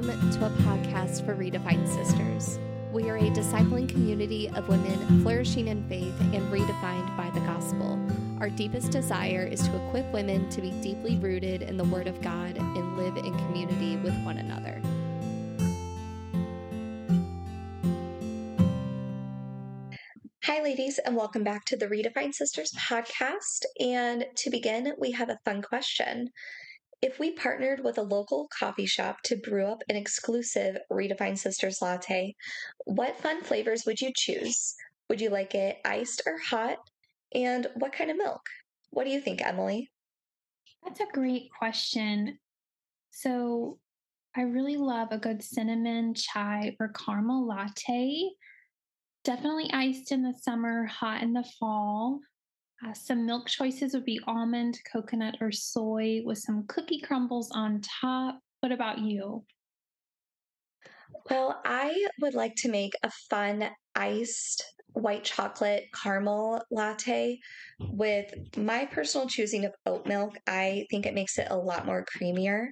Welcome to a podcast for Redefined Sisters. We are a discipling community of women flourishing in faith and redefined by the gospel. Our deepest desire is to equip women to be deeply rooted in the Word of God and live in community with one another. Hi, ladies, and welcome back to the Redefined Sisters podcast. And to begin, we have a fun question. If we partnered with a local coffee shop to brew up an exclusive Redefined Sisters latte, what fun flavors would you choose? Would you like it iced or hot? And what kind of milk? What do you think, Emily? That's a great question. So, I really love a good cinnamon chai or caramel latte. Definitely iced in the summer, hot in the fall. Uh, some milk choices would be almond, coconut, or soy with some cookie crumbles on top. What about you? Well, I would like to make a fun iced white chocolate caramel latte with my personal choosing of oat milk. I think it makes it a lot more creamier.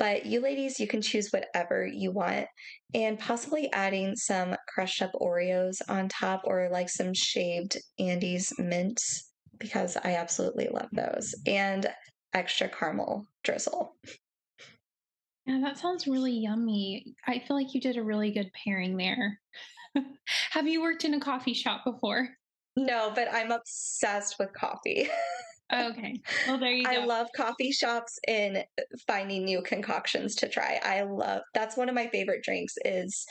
But you ladies, you can choose whatever you want and possibly adding some crushed up Oreos on top or like some shaved Andes mints because I absolutely love those and extra caramel drizzle. Yeah, that sounds really yummy. I feel like you did a really good pairing there. Have you worked in a coffee shop before? No, but I'm obsessed with coffee. Okay. Well, there you go. I love coffee shops and uh, finding new concoctions to try. I love that's one of my favorite drinks is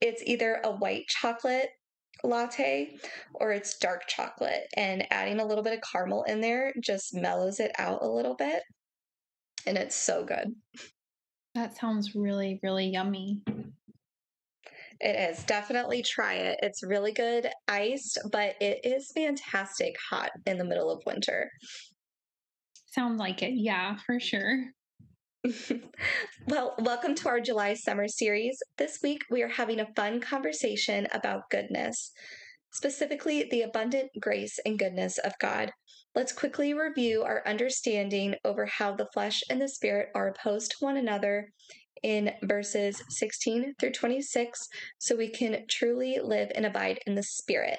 it's either a white chocolate latte or it's dark chocolate and adding a little bit of caramel in there just mellows it out a little bit and it's so good. That sounds really really yummy. It is. Definitely try it. It's really good iced, but it is fantastic hot in the middle of winter. Sounds like it. Yeah, for sure. well, welcome to our July summer series. This week we are having a fun conversation about goodness, specifically the abundant grace and goodness of God. Let's quickly review our understanding over how the flesh and the spirit are opposed to one another in verses 16 through 26 so we can truly live and abide in the Spirit.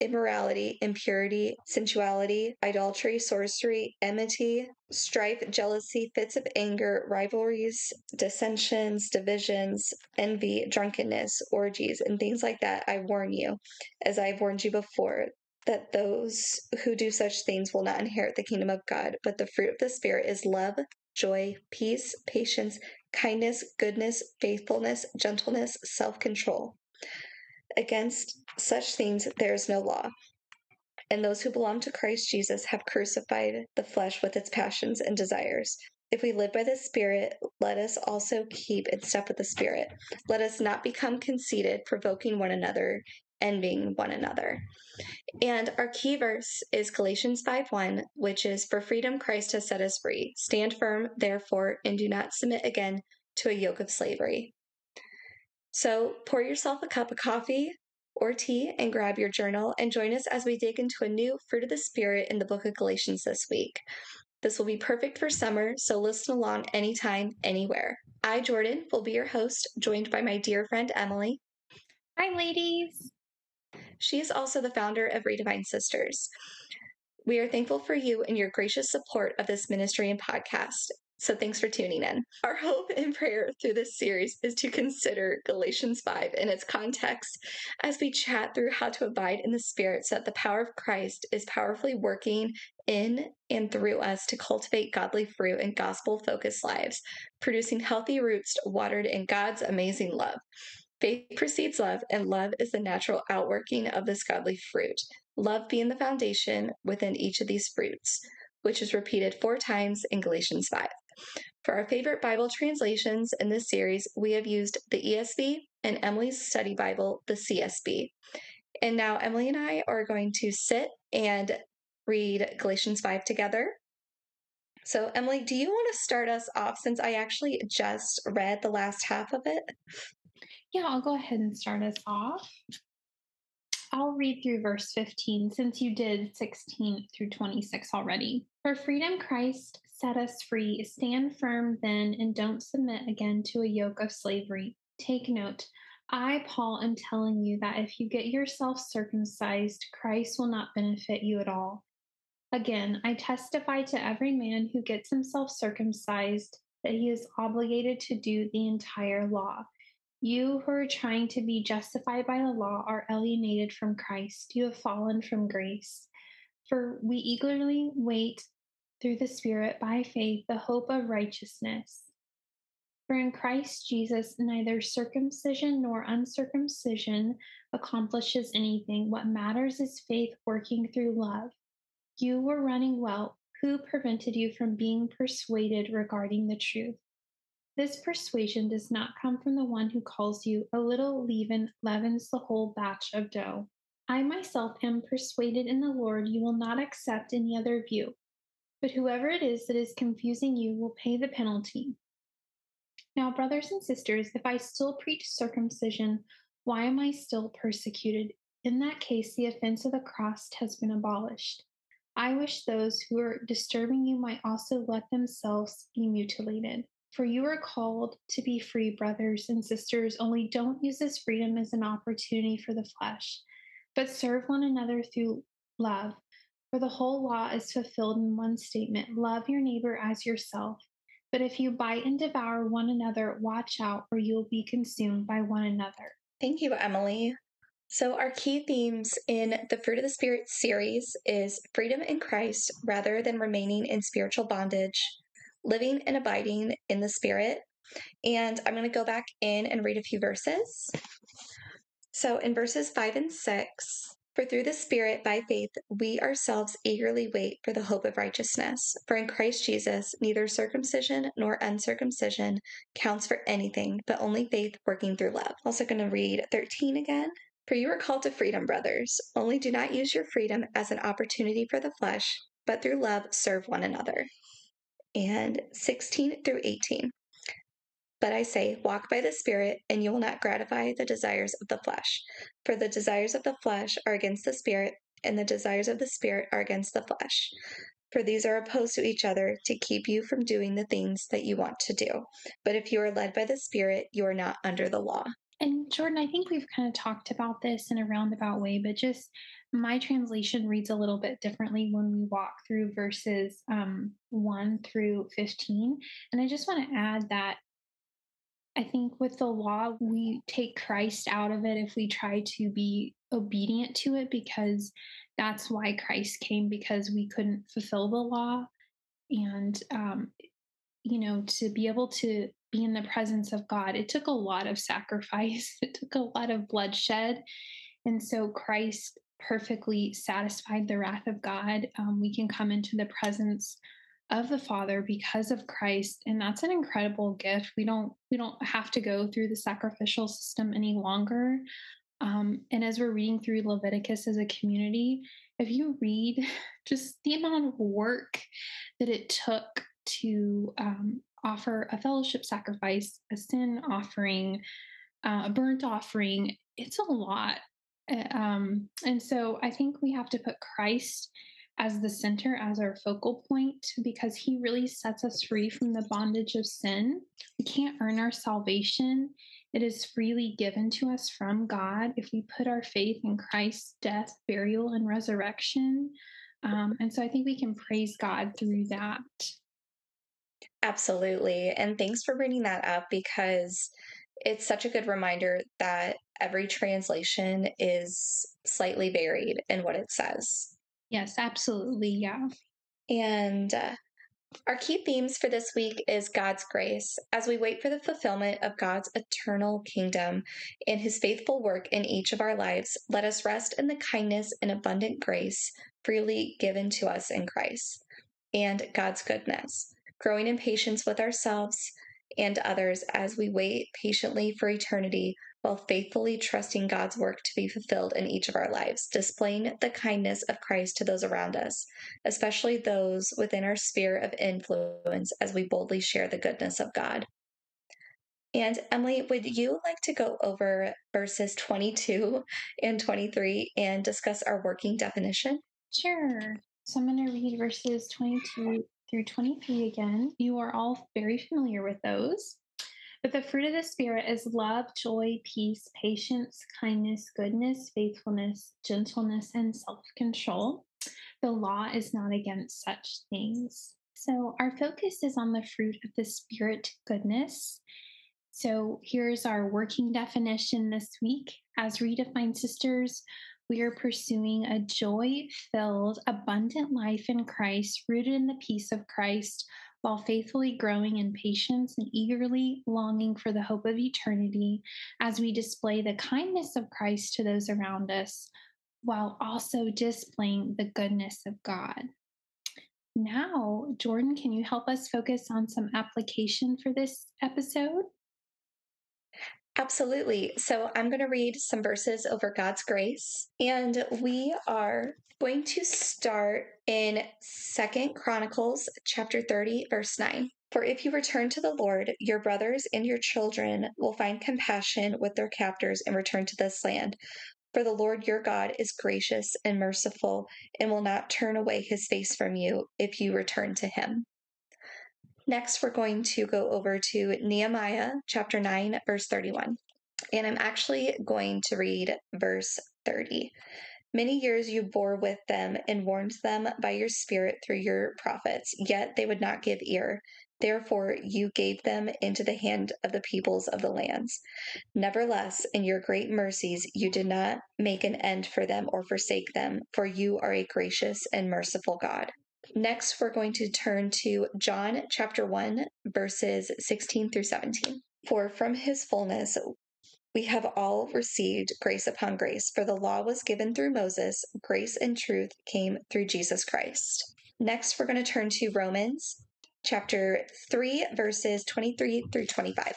immorality, impurity, sensuality, idolatry, sorcery, enmity, strife, jealousy, fits of anger, rivalries, dissensions, divisions, envy, drunkenness, orgies, and things like that. I warn you, as I've warned you before, that those who do such things will not inherit the kingdom of God. But the fruit of the Spirit is love, joy, peace, patience, kindness, goodness, faithfulness, gentleness, self control. Against such things there is no law. And those who belong to Christ Jesus have crucified the flesh with its passions and desires. If we live by the Spirit, let us also keep in step with the Spirit. Let us not become conceited, provoking one another, envying one another. And our key verse is Galatians 5 1, which is For freedom Christ has set us free. Stand firm, therefore, and do not submit again to a yoke of slavery. So pour yourself a cup of coffee or tea and grab your journal and join us as we dig into a new fruit of the Spirit in the book of Galatians this week. This will be perfect for summer, so listen along anytime, anywhere. I, Jordan, will be your host, joined by my dear friend Emily. Hi, ladies. She is also the founder of Redefined Sisters. We are thankful for you and your gracious support of this ministry and podcast. So thanks for tuning in. Our hope and prayer through this series is to consider Galatians 5 in its context as we chat through how to abide in the Spirit so that the power of Christ is powerfully working in and through us to cultivate godly fruit and gospel focused lives, producing healthy roots watered in God's amazing love. Faith precedes love, and love is the natural outworking of this godly fruit. Love being the foundation within each of these fruits, which is repeated four times in Galatians 5. For our favorite Bible translations in this series, we have used the ESV and Emily's study Bible, the CSB. And now Emily and I are going to sit and read Galatians 5 together. So, Emily, do you want to start us off since I actually just read the last half of it? Yeah, I'll go ahead and start us off. I'll read through verse 15 since you did 16 through 26 already. For freedom, Christ set us free. Stand firm then and don't submit again to a yoke of slavery. Take note. I, Paul, am telling you that if you get yourself circumcised, Christ will not benefit you at all. Again, I testify to every man who gets himself circumcised that he is obligated to do the entire law. You who are trying to be justified by the law are alienated from Christ. You have fallen from grace. For we eagerly wait through the Spirit by faith the hope of righteousness. For in Christ Jesus, neither circumcision nor uncircumcision accomplishes anything. What matters is faith working through love. You were running well. Who prevented you from being persuaded regarding the truth? This persuasion does not come from the one who calls you. A little leaven leavens the whole batch of dough. I myself am persuaded in the Lord you will not accept any other view, but whoever it is that is confusing you will pay the penalty. Now, brothers and sisters, if I still preach circumcision, why am I still persecuted? In that case, the offense of the cross has been abolished. I wish those who are disturbing you might also let themselves be mutilated. For you are called to be free, brothers and sisters, only don't use this freedom as an opportunity for the flesh, but serve one another through love. For the whole law is fulfilled in one statement love your neighbor as yourself. But if you bite and devour one another, watch out, or you will be consumed by one another. Thank you, Emily. So, our key themes in the Fruit of the Spirit series is freedom in Christ rather than remaining in spiritual bondage, living and abiding in the Spirit. And I'm going to go back in and read a few verses. So, in verses 5 and 6, for through the Spirit, by faith, we ourselves eagerly wait for the hope of righteousness. For in Christ Jesus, neither circumcision nor uncircumcision counts for anything, but only faith working through love. Also, going to read 13 again. For you are called to freedom, brothers. Only do not use your freedom as an opportunity for the flesh, but through love serve one another. And 16 through 18. But I say, walk by the Spirit, and you will not gratify the desires of the flesh. For the desires of the flesh are against the Spirit, and the desires of the Spirit are against the flesh. For these are opposed to each other to keep you from doing the things that you want to do. But if you are led by the Spirit, you are not under the law. And Jordan, I think we've kind of talked about this in a roundabout way, but just my translation reads a little bit differently when we walk through verses um, 1 through 15. And I just want to add that I think with the law, we take Christ out of it if we try to be obedient to it because that's why Christ came, because we couldn't fulfill the law. And, um, you know, to be able to be in the presence of God, it took a lot of sacrifice, it took a lot of bloodshed. And so Christ perfectly satisfied the wrath of God. Um, we can come into the presence of the Father because of Christ, and that's an incredible gift. We don't we don't have to go through the sacrificial system any longer. Um, and as we're reading through Leviticus as a community, if you read just the amount of work that it took to um, offer a fellowship sacrifice, a sin offering, uh, a burnt offering. It's a lot. Eh, um, and so I think we have to put Christ as the center, as our focal point, because he really sets us free from the bondage of sin. We can't earn our salvation. It is freely given to us from God if we put our faith in Christ's death, burial, and resurrection. Um, and so I think we can praise God through that. Absolutely. And thanks for bringing that up because it's such a good reminder that every translation is slightly varied in what it says. Yes, absolutely. Yeah. And uh, our key themes for this week is God's grace as we wait for the fulfillment of God's eternal kingdom and his faithful work in each of our lives. Let us rest in the kindness and abundant grace freely given to us in Christ and God's goodness growing in patience with ourselves and others as we wait patiently for eternity while faithfully trusting God's work to be fulfilled in each of our lives, displaying the kindness of Christ to those around us, especially those within our sphere of influence, as we boldly share the goodness of God. And Emily, would you like to go over verses 22 and 23 and discuss our working definition? Sure. So I'm going to read verses 22 through 23 again. You are all very familiar with those. But the fruit of the Spirit is love, joy, peace, patience, kindness, goodness, faithfulness, gentleness, and self control. The law is not against such things. So, our focus is on the fruit of the Spirit goodness. So, here's our working definition this week. As redefined sisters, we are pursuing a joy filled, abundant life in Christ, rooted in the peace of Christ, while faithfully growing in patience and eagerly longing for the hope of eternity as we display the kindness of Christ to those around us, while also displaying the goodness of God. Now, Jordan, can you help us focus on some application for this episode? Absolutely. So I'm going to read some verses over God's grace, and we are going to start in Second Chronicles chapter 30 verse 9. For if you return to the Lord, your brothers and your children will find compassion with their captors and return to this land. For the Lord your God is gracious and merciful and will not turn away his face from you if you return to him. Next, we're going to go over to Nehemiah chapter 9, verse 31. And I'm actually going to read verse 30. Many years you bore with them and warned them by your spirit through your prophets, yet they would not give ear. Therefore, you gave them into the hand of the peoples of the lands. Nevertheless, in your great mercies, you did not make an end for them or forsake them, for you are a gracious and merciful God. Next, we're going to turn to John chapter 1, verses 16 through 17. For from his fullness we have all received grace upon grace, for the law was given through Moses, grace and truth came through Jesus Christ. Next, we're going to turn to Romans chapter 3, verses 23 through 25.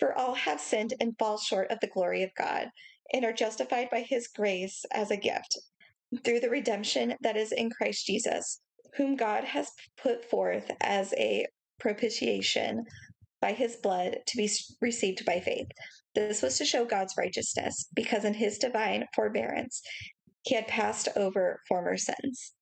For all have sinned and fall short of the glory of God, and are justified by his grace as a gift, through the redemption that is in Christ Jesus whom God has put forth as a propitiation by his blood to be received by faith. This was to show God's righteousness, because in his divine forbearance he had passed over former sins.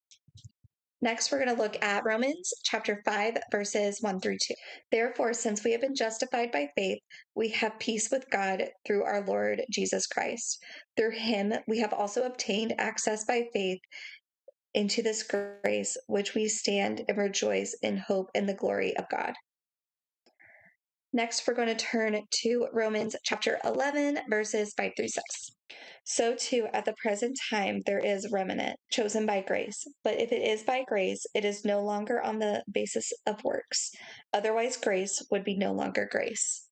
Next, we're going to look at Romans chapter 5, verses 1 through 2. Therefore, since we have been justified by faith, we have peace with God through our Lord Jesus Christ. Through him, we have also obtained access by faith into this grace which we stand and rejoice in hope in the glory of God. Next, we're going to turn to Romans chapter 11, verses 5 through 6. So, too, at the present time, there is remnant chosen by grace. But if it is by grace, it is no longer on the basis of works. Otherwise, grace would be no longer grace.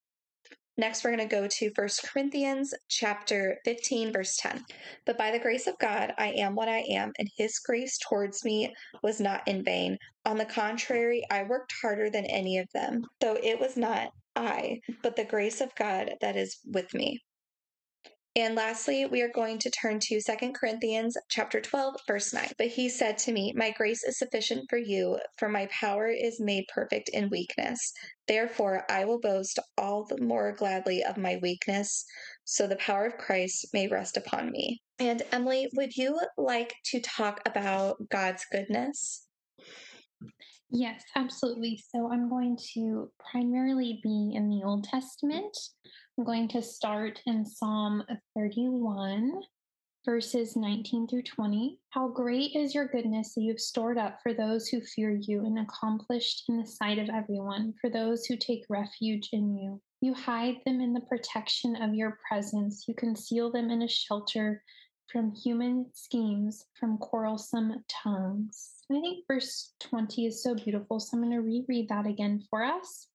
Next, we're going to go to 1 Corinthians chapter 15, verse 10. But by the grace of God, I am what I am, and his grace towards me was not in vain. On the contrary, I worked harder than any of them, though it was not I, but the grace of God that is with me. And lastly, we are going to turn to Second Corinthians chapter 12 verse 9. But he said to me, "My grace is sufficient for you, for my power is made perfect in weakness. Therefore, I will boast all the more gladly of my weakness, so the power of Christ may rest upon me." And Emily, would you like to talk about God's goodness? Yes, absolutely. So I'm going to primarily be in the Old Testament. I'm going to start in Psalm 31, verses 19 through 20. How great is your goodness that you have stored up for those who fear you and accomplished in the sight of everyone, for those who take refuge in you. You hide them in the protection of your presence, you conceal them in a shelter from human schemes, from quarrelsome tongues. I think verse 20 is so beautiful, so I'm going to reread that again for us.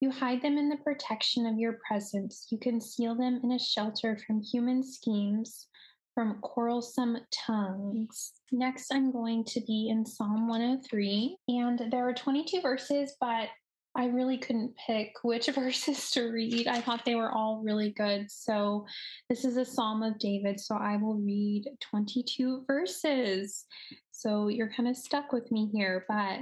You hide them in the protection of your presence. You conceal them in a shelter from human schemes, from quarrelsome tongues. Next, I'm going to be in Psalm 103, and there are 22 verses, but I really couldn't pick which verses to read. I thought they were all really good. So, this is a Psalm of David. So, I will read 22 verses. So, you're kind of stuck with me here, but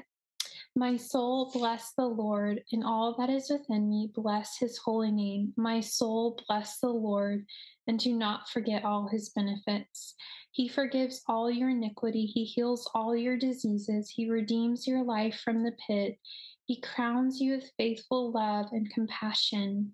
my soul, bless the Lord, and all that is within me, bless his holy name. My soul, bless the Lord, and do not forget all his benefits. He forgives all your iniquity, he heals all your diseases, he redeems your life from the pit, he crowns you with faithful love and compassion.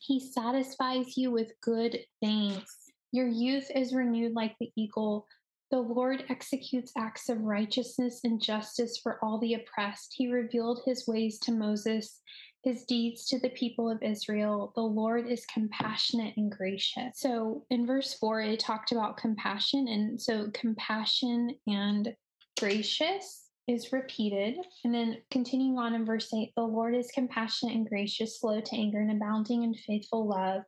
He satisfies you with good things. Your youth is renewed like the eagle. The Lord executes acts of righteousness and justice for all the oppressed. He revealed his ways to Moses, his deeds to the people of Israel. The Lord is compassionate and gracious. So in verse 4, it talked about compassion. And so compassion and gracious is repeated. And then continuing on in verse 8, the Lord is compassionate and gracious, slow to anger, and abounding in faithful love.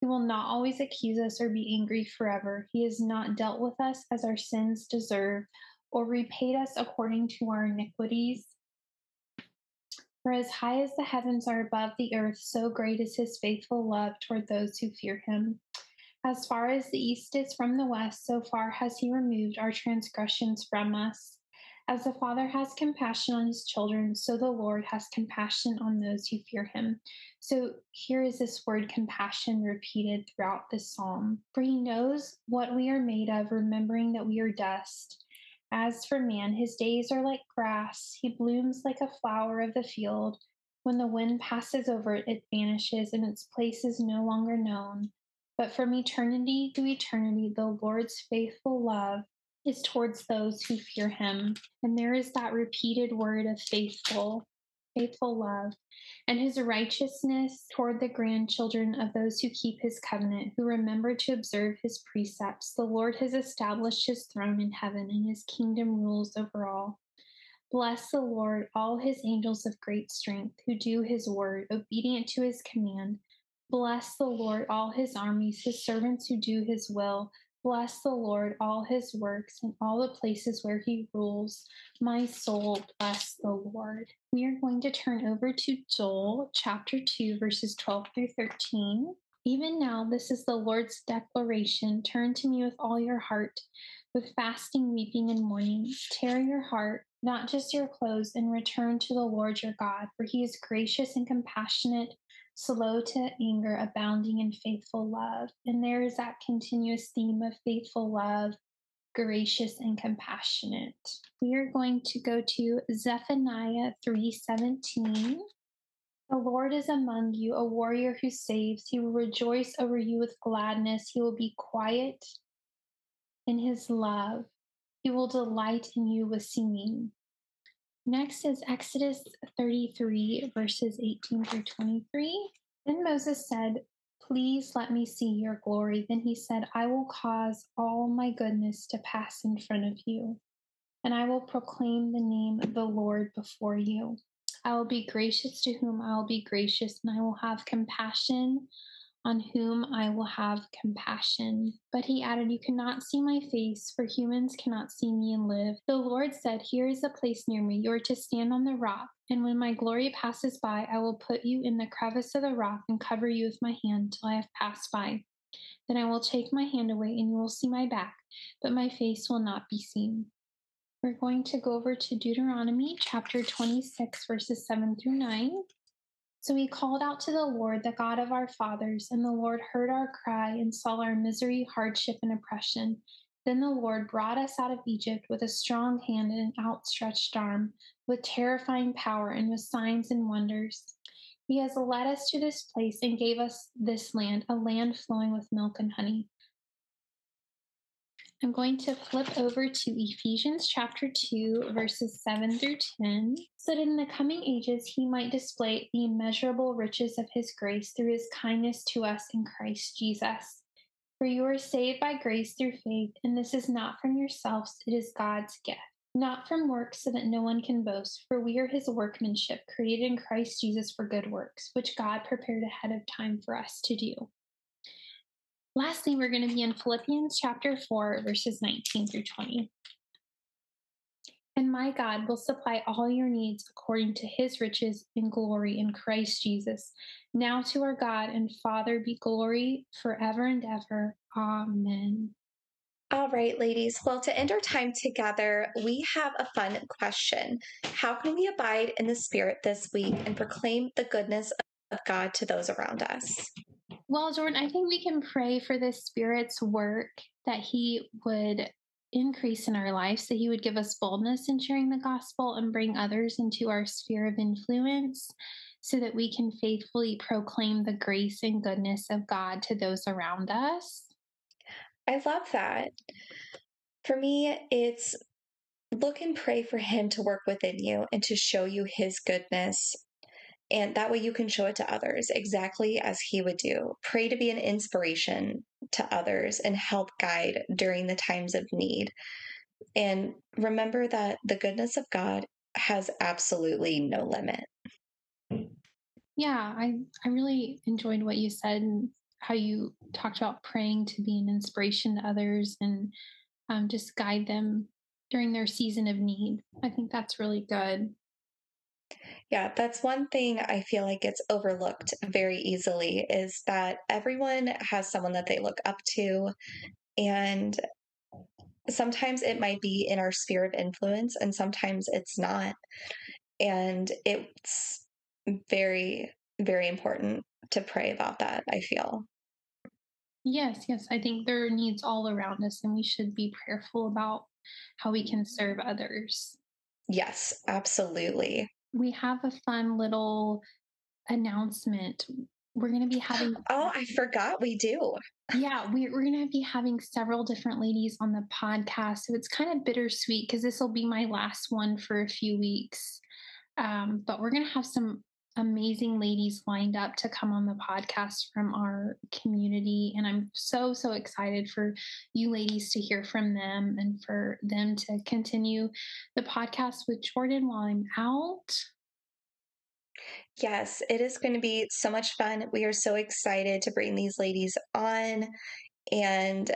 He will not always accuse us or be angry forever. He has not dealt with us as our sins deserve or repaid us according to our iniquities. For as high as the heavens are above the earth, so great is his faithful love toward those who fear him. As far as the east is from the west, so far has he removed our transgressions from us. As the Father has compassion on his children, so the Lord has compassion on those who fear him. So here is this word compassion repeated throughout this psalm. For he knows what we are made of, remembering that we are dust. As for man, his days are like grass, he blooms like a flower of the field. When the wind passes over it, it vanishes, and its place is no longer known. But from eternity to eternity, the Lord's faithful love is towards those who fear him. And there is that repeated word of faithful, faithful love, and his righteousness toward the grandchildren of those who keep his covenant, who remember to observe his precepts. The Lord has established his throne in heaven, and his kingdom rules over all. Bless the Lord, all his angels of great strength, who do his word, obedient to his command. Bless the Lord, all his armies, his servants who do his will. Bless the Lord, all his works, and all the places where he rules. My soul, bless the Lord. We are going to turn over to Joel chapter 2, verses 12 through 13. Even now, this is the Lord's declaration Turn to me with all your heart, with fasting, weeping, and mourning. Tear your heart, not just your clothes, and return to the Lord your God, for he is gracious and compassionate slow to anger, abounding in faithful love. And there is that continuous theme of faithful love, gracious and compassionate. We are going to go to Zephaniah 3:17. The Lord is among you, a warrior who saves. He will rejoice over you with gladness. He will be quiet in his love. He will delight in you with singing. Next is Exodus 33, verses 18 through 23. Then Moses said, Please let me see your glory. Then he said, I will cause all my goodness to pass in front of you, and I will proclaim the name of the Lord before you. I will be gracious to whom I will be gracious, and I will have compassion on whom I will have compassion. But he added, You cannot see my face, for humans cannot see me and live. The Lord said, Here is a place near me. You are to stand on the rock. And when my glory passes by, I will put you in the crevice of the rock and cover you with my hand till I have passed by. Then I will take my hand away, and you will see my back, but my face will not be seen. We're going to go over to Deuteronomy chapter 26, verses 7 through 9. So we called out to the Lord, the God of our fathers, and the Lord heard our cry and saw our misery, hardship, and oppression. Then the Lord brought us out of Egypt with a strong hand and an outstretched arm, with terrifying power and with signs and wonders. He has led us to this place and gave us this land, a land flowing with milk and honey. I'm going to flip over to Ephesians chapter 2, verses 7 through 10, so that in the coming ages he might display the immeasurable riches of his grace through his kindness to us in Christ Jesus. For you are saved by grace through faith, and this is not from yourselves, it is God's gift, not from works, so that no one can boast. For we are his workmanship, created in Christ Jesus for good works, which God prepared ahead of time for us to do. Lastly, we're going to be in Philippians chapter 4, verses 19 through 20. And my God will supply all your needs according to his riches in glory in Christ Jesus. Now to our God and Father be glory forever and ever. Amen. All right, ladies. Well, to end our time together, we have a fun question. How can we abide in the Spirit this week and proclaim the goodness of God to those around us? Well, Jordan, I think we can pray for the Spirit's work that He would increase in our lives, that He would give us boldness in sharing the gospel and bring others into our sphere of influence so that we can faithfully proclaim the grace and goodness of God to those around us. I love that. For me, it's look and pray for Him to work within you and to show you His goodness. And that way you can show it to others exactly as He would do. Pray to be an inspiration to others and help guide during the times of need. And remember that the goodness of God has absolutely no limit. Yeah, I, I really enjoyed what you said and how you talked about praying to be an inspiration to others and um, just guide them during their season of need. I think that's really good. Yeah, that's one thing I feel like gets overlooked very easily is that everyone has someone that they look up to. And sometimes it might be in our sphere of influence, and sometimes it's not. And it's very, very important to pray about that, I feel. Yes, yes. I think there are needs all around us, and we should be prayerful about how we can serve others. Yes, absolutely. We have a fun little announcement. We're going to be having. Oh, I forgot we do. Yeah, we, we're going to be having several different ladies on the podcast. So it's kind of bittersweet because this will be my last one for a few weeks. Um, but we're going to have some amazing ladies lined up to come on the podcast from our community. And I'm so, so excited for you ladies to hear from them and for them to continue the podcast with Jordan while I'm out. Yes, it is going to be so much fun. We are so excited to bring these ladies on and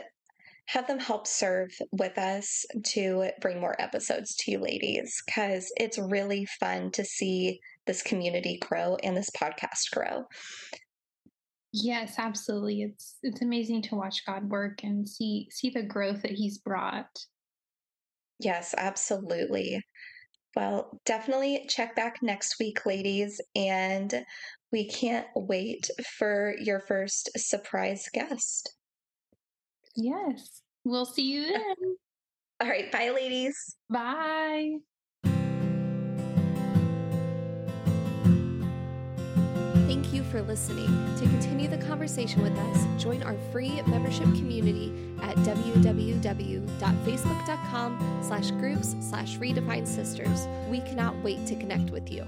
have them help serve with us to bring more episodes to you ladies because it's really fun to see this community grow and this podcast grow. Yes, absolutely. It's it's amazing to watch God work and see see the growth that he's brought. Yes, absolutely. Well, definitely check back next week, ladies, and we can't wait for your first surprise guest. Yes. We'll see you then. All right. Bye, ladies. Bye. For listening. To continue the conversation with us, join our free membership community at www.facebook.com slash groups slash redefined sisters. We cannot wait to connect with you.